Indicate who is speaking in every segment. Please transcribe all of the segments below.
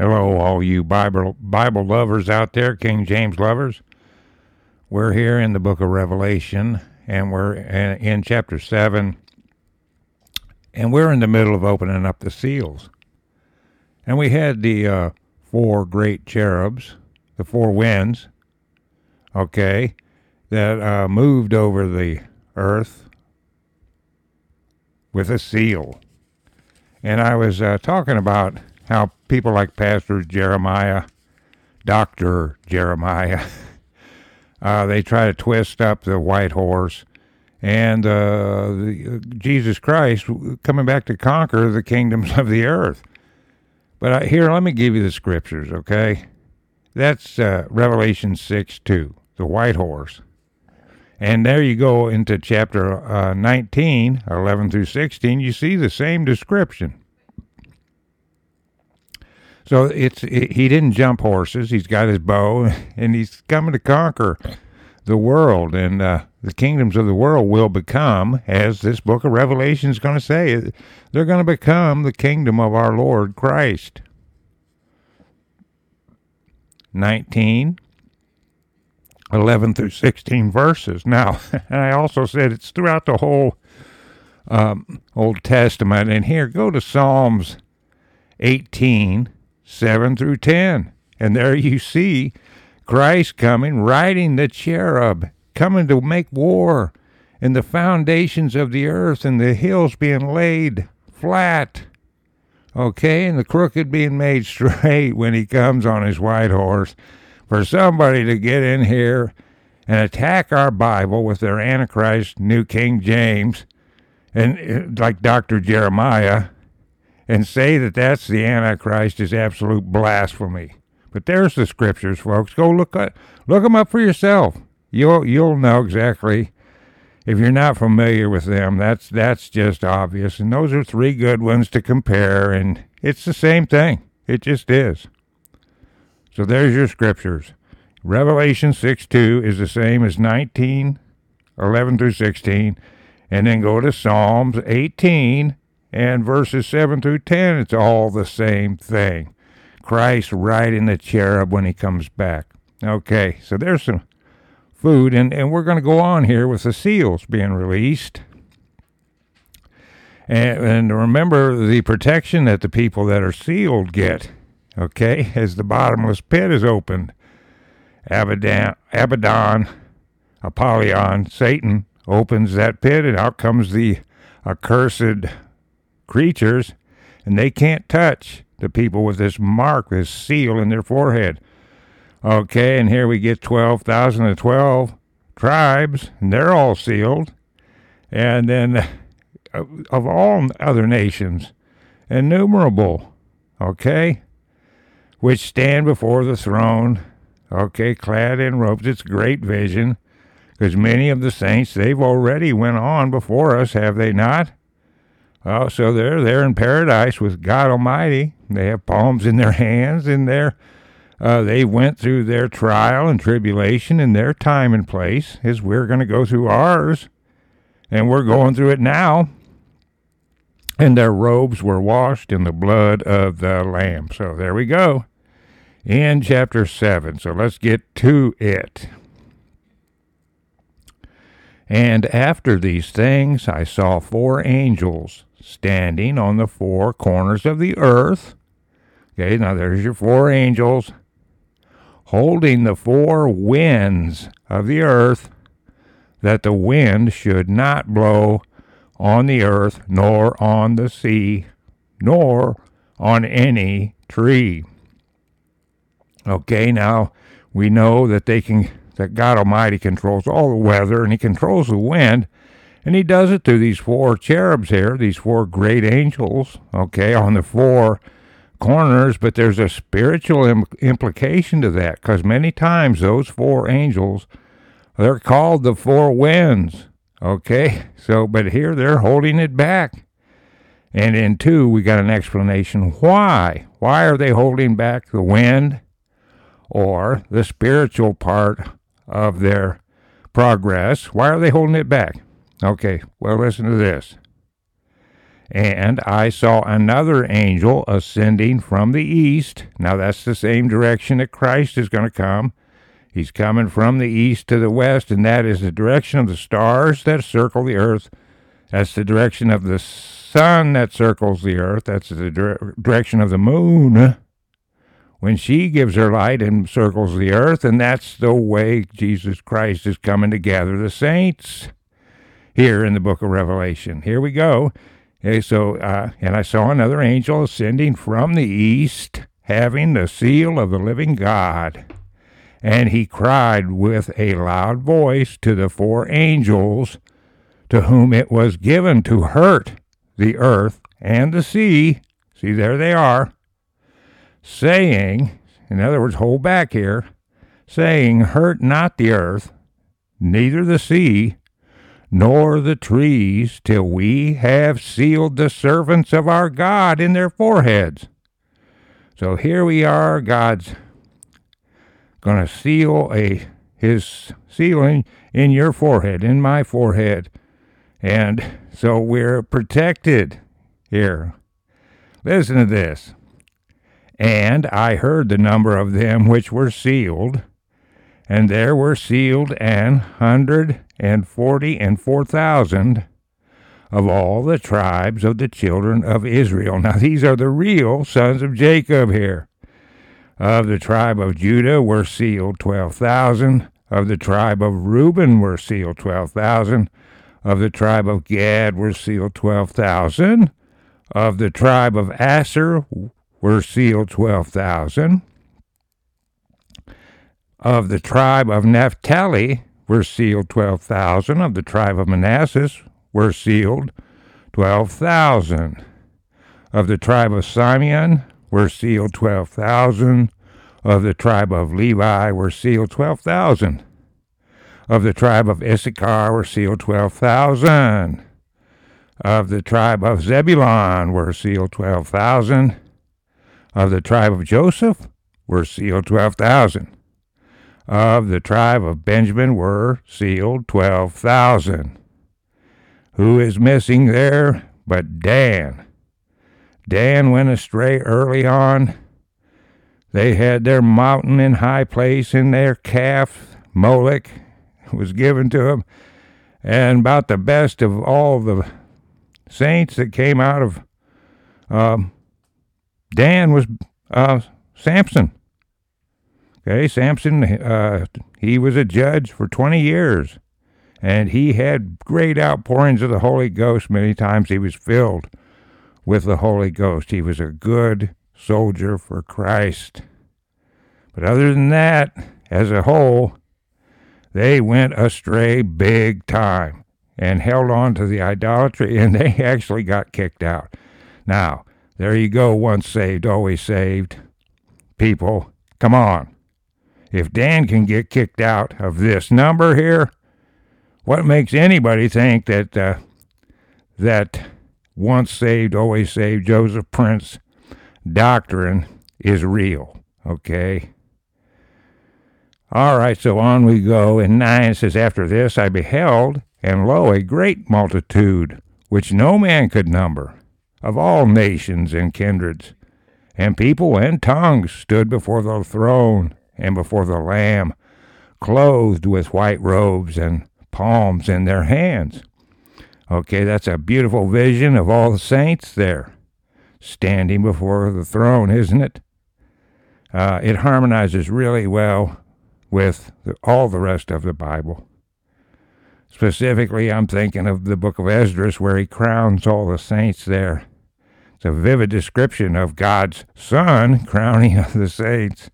Speaker 1: Hello, all you Bible Bible lovers out there, King James lovers. We're here in the book of Revelation, and we're in chapter 7, and we're in the middle of opening up the seals. And we had the uh, four great cherubs, the four winds, okay, that uh, moved over the earth with a seal. And I was uh, talking about how people like Pastor Jeremiah, Dr. Jeremiah, uh, they try to twist up the white horse and uh, the, Jesus Christ coming back to conquer the kingdoms of the earth. But uh, here, let me give you the scriptures, okay? That's uh, Revelation 6 2, the white horse. And there you go into chapter uh, 19, 11 through 16, you see the same description. So it's it, he didn't jump horses. He's got his bow, and he's coming to conquer the world, and uh, the kingdoms of the world will become, as this book of Revelation is going to say, they're going to become the kingdom of our Lord Christ. 19, 11 through 16 verses. Now, I also said it's throughout the whole um, Old Testament. And here, go to Psalms 18 7 through 10. And there you see Christ coming, riding the cherub, coming to make war, and the foundations of the earth and the hills being laid flat. Okay, and the crooked being made straight when he comes on his white horse. For somebody to get in here and attack our Bible with their Antichrist New King James, and uh, like Dr. Jeremiah, and say that that's the Antichrist is absolute blasphemy. But there's the scriptures, folks. Go look at, look them up for yourself. You'll you'll know exactly. If you're not familiar with them, that's that's just obvious. And those are three good ones to compare, and it's the same thing. It just is. So there's your scriptures. Revelation 6 2 is the same as 19, 11 through 16. And then go to Psalms 18 and verses 7 through 10, it's all the same thing. Christ riding the cherub when he comes back. Okay, so there's some food, and, and we're going to go on here with the seals being released. And, and remember the protection that the people that are sealed get, okay, as the bottomless pit is opened. Abaddon, Abaddon Apollyon, Satan opens that pit, and out comes the accursed creatures, and they can't touch the people with this mark, this seal in their forehead. Okay, and here we get 12,000 to 12 tribes, and they're all sealed. And then uh, of all other nations, innumerable, okay, which stand before the throne, okay, clad in robes. It's great vision, because many of the saints, they've already went on before us, have they not? Oh, so they're there in paradise with God Almighty. They have palms in their hands, and they uh, they went through their trial and tribulation in their time and place, as we're going to go through ours, and we're going through it now. And their robes were washed in the blood of the Lamb. So there we go, in chapter seven. So let's get to it. And after these things I saw four angels standing on the four corners of the earth. Okay, now there's your four angels holding the four winds of the earth, that the wind should not blow on the earth, nor on the sea, nor on any tree. Okay, now we know that they can that God Almighty controls all the weather and He controls the wind, and he does it through these four cherubs here, these four great angels, okay, on the four corners, but there's a spiritual Im- implication to that because many times those four angels, they're called the four winds, okay? So, but here they're holding it back. And in two, we got an explanation why. Why are they holding back the wind or the spiritual part of their progress? Why are they holding it back? Okay, well, listen to this. And I saw another angel ascending from the east. Now, that's the same direction that Christ is going to come. He's coming from the east to the west, and that is the direction of the stars that circle the earth. That's the direction of the sun that circles the earth. That's the dire- direction of the moon when she gives her light and circles the earth. And that's the way Jesus Christ is coming to gather the saints here in the book of Revelation. Here we go. Okay, so, uh, and I saw another angel ascending from the east, having the seal of the living God. And he cried with a loud voice to the four angels to whom it was given to hurt the earth and the sea. See, there they are. Saying, in other words, hold back here, saying, Hurt not the earth, neither the sea, nor the trees, till we have sealed the servants of our God in their foreheads. So here we are, God's going to seal a his sealing in your forehead, in my forehead. And so we're protected here. Listen to this. And I heard the number of them which were sealed, and there were sealed an hundred and forty and four thousand of all the tribes of the children of Israel. Now, these are the real sons of Jacob here. Of the tribe of Judah were sealed 12,000. Of the tribe of Reuben were sealed 12,000. Of the tribe of Gad were sealed 12,000. Of the tribe of Asher were sealed 12,000. Of the tribe of Naphtali were sealed 12,000. Of the tribe of Manasseh were sealed 12,000. Of the tribe of Simeon were sealed 12,000. Of the tribe of Levi were sealed 12,000. Of the tribe of Issachar were sealed 12,000. Of the tribe of Zebulun were sealed 12,000. Of the tribe of Joseph were sealed 12,000. Of the tribe of Benjamin were sealed 12,000. Who is missing there but Dan? Dan went astray early on. They had their mountain in high place in their calf, Moloch, was given to them. And about the best of all the saints that came out of um, Dan was uh, Samson. Okay, Samson, uh, he was a judge for 20 years, and he had great outpourings of the Holy Ghost. Many times he was filled with the Holy Ghost. He was a good soldier for Christ. But other than that, as a whole, they went astray big time and held on to the idolatry, and they actually got kicked out. Now, there you go, once saved, always saved. People, come on. If Dan can get kicked out of this number here, what makes anybody think that uh, that once saved, always saved Joseph Prince doctrine is real? Okay. All right, so on we go. And 9 says, After this I beheld, and lo, a great multitude, which no man could number, of all nations and kindreds, and people and tongues stood before the throne and before the Lamb, clothed with white robes and palms in their hands. Okay, that's a beautiful vision of all the saints there, standing before the throne, isn't it? Uh, it harmonizes really well with the, all the rest of the Bible. Specifically, I'm thinking of the book of Esdras, where he crowns all the saints there. It's a vivid description of God's Son crowning of the saints.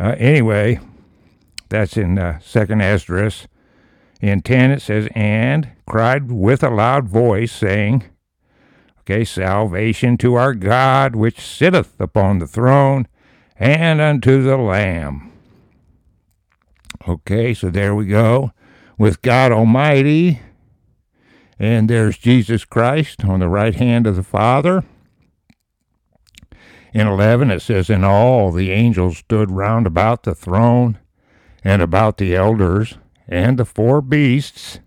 Speaker 1: Uh, anyway, that's in uh, Second Esdras. In 10, it says, And cried with a loud voice, saying, Okay, salvation to our God, which sitteth upon the throne, and unto the Lamb. Okay, so there we go. With God Almighty, and there's Jesus Christ on the right hand of the Father. In 11 it says, And all the angels stood round about the throne, and about the elders, and the four beasts,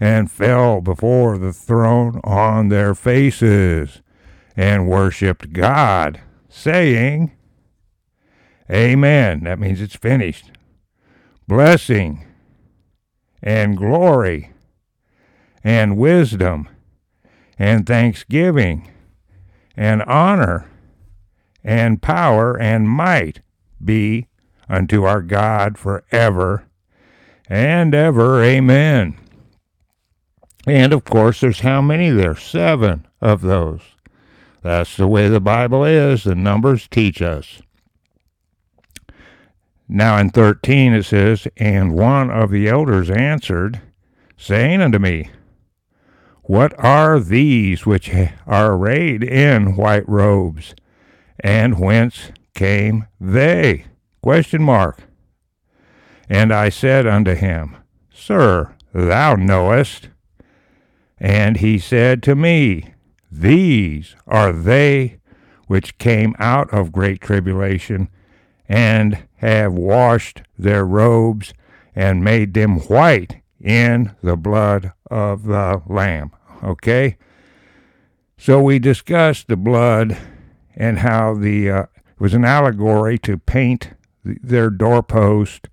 Speaker 1: and fell before the throne on their faces and worshiped God, saying, Amen. That means it's finished. Blessing and glory and wisdom and thanksgiving and honor and power and might be unto our God forever and ever. Amen. And of course, there's how many there? Seven of those. That's the way the Bible is. The numbers teach us. Now in 13 it says, And one of the elders answered, saying unto me, What are these which are arrayed in white robes? And whence came they? Question mark. And I said unto him, Sir, thou knowest. And he said to me, These are they which came out of great tribulation, and have washed their robes, and made them white in the blood of the Lamb. Okay? So we discussed the blood and how the uh, it was an allegory to paint their doorpost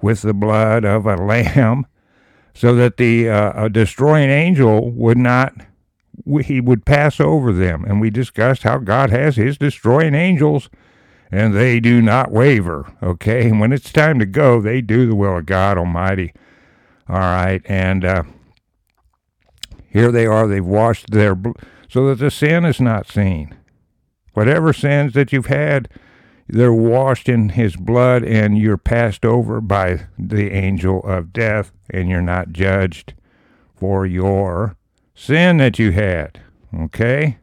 Speaker 1: with the blood of a lamb so that the uh, destroying angel would not he would pass over them. And we discussed how god has his destroying angels and they do not waver okay? And when it's time to go they do the will of god almighty. All right and uh, here they are. They've washed their so that the sin is not seen whatever sins that you've had they're washed in his blood and you're passed over by the angel of death and you're not judged for your sin that you had. Okay?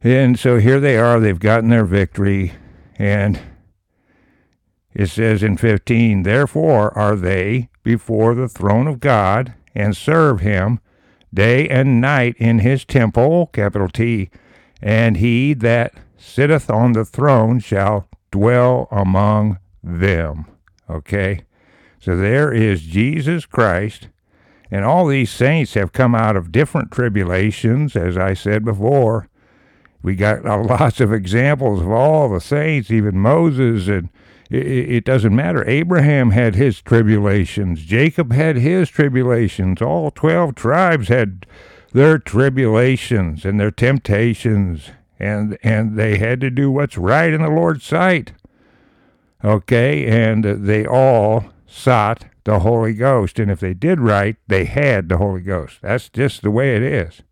Speaker 1: And so here they are, they've gotten their victory, and it says in 15, Therefore are they before the throne of God and serve him day and night in his temple, capital T, and he that sitteth on the throne shall dwell among them. Okay? So there is Jesus Christ, and all these saints have come out of different tribulations, as I said before. We got lots of examples of all the saints, even Moses, and it, doesn't matter. Abraham had his tribulations, Jacob had his tribulations, all 12 tribes had their tribulations and their temptations and and they had to do what's right in the Lord's sight. Okay, and they all sought the Holy Ghost, and if they did right, they had the Holy Ghost. That's just the way it is.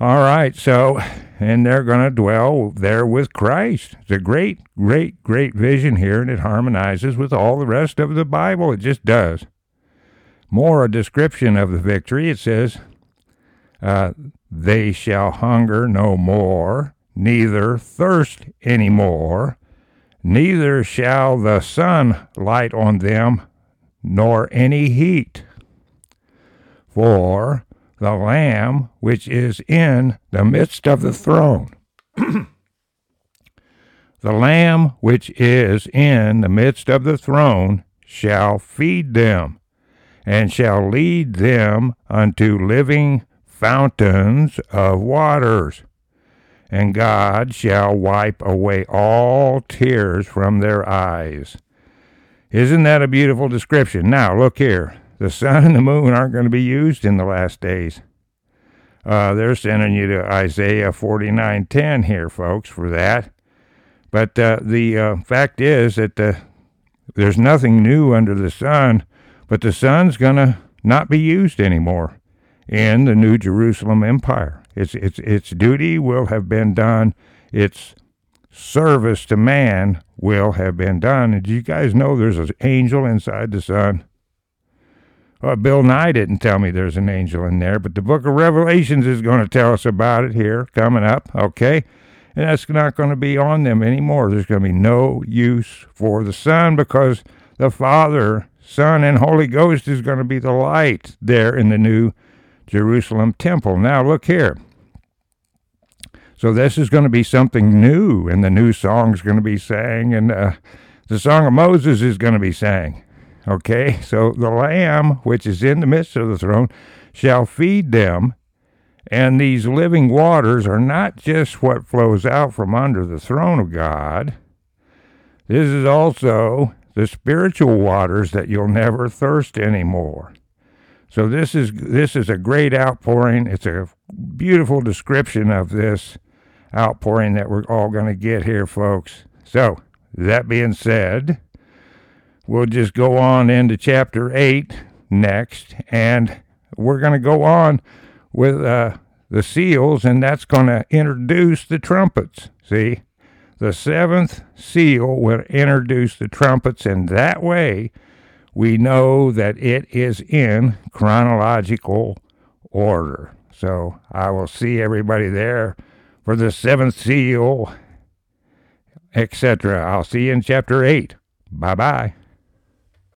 Speaker 1: All right, so, and they're going to dwell there with Christ. It's a great, great, great vision here, and it harmonizes with all the rest of the Bible. It just does. More a description of the victory. It says, uh, they shall hunger no more, neither thirst any more, neither shall the sun light on them, nor any heat. For the Lamb which is in the midst of the throne, the Lamb which is in the midst of the throne shall feed them, and shall lead them unto living fountains of waters, and God shall wipe away all tears from their eyes. Isn't that a beautiful description? Now, look here. The sun and the moon aren't going to be used in the last days. Uh, they're sending you to Isaiah 49:10 here, folks, for that. But uh, the uh, fact is that uh, there's nothing new under the sun, but the sun's going to not be used anymore in the New Jerusalem Empire. Its, its, its duty will have been done. Its service to man will have been done. And do you guys know there's an angel inside the sun? Well, Bill Nye didn't tell me there's an angel in there, but the book of Revelations is going to tell us about it here coming up, okay? And that's not going to be on them anymore. There's going to be no use for the sun because the Father, Son, and Holy Ghost is going to be the light there in the new Jerusalem temple. Now, look here. So, this is going to be something new, and the new song is going to be sang, and uh, the Song of Moses is going to be sang. Okay, so the Lamb, which is in the midst of the throne, shall feed them. And these living waters are not just what flows out from under the throne of God. This is also the spiritual waters that you'll never thirst anymore. So this is this is a great outpouring. It's a beautiful description of this outpouring that we're all going to get here, folks. So that being said, we'll just go on into chapter eight next, and we're going to go on with uh, the seals, and that's going to introduce the trumpets. See, the seventh seal will introduce the trumpets, and that way we know that it is in chronological order. So I will see everybody there for the seventh seal, etc. I'll see you in chapter 8. Bye bye.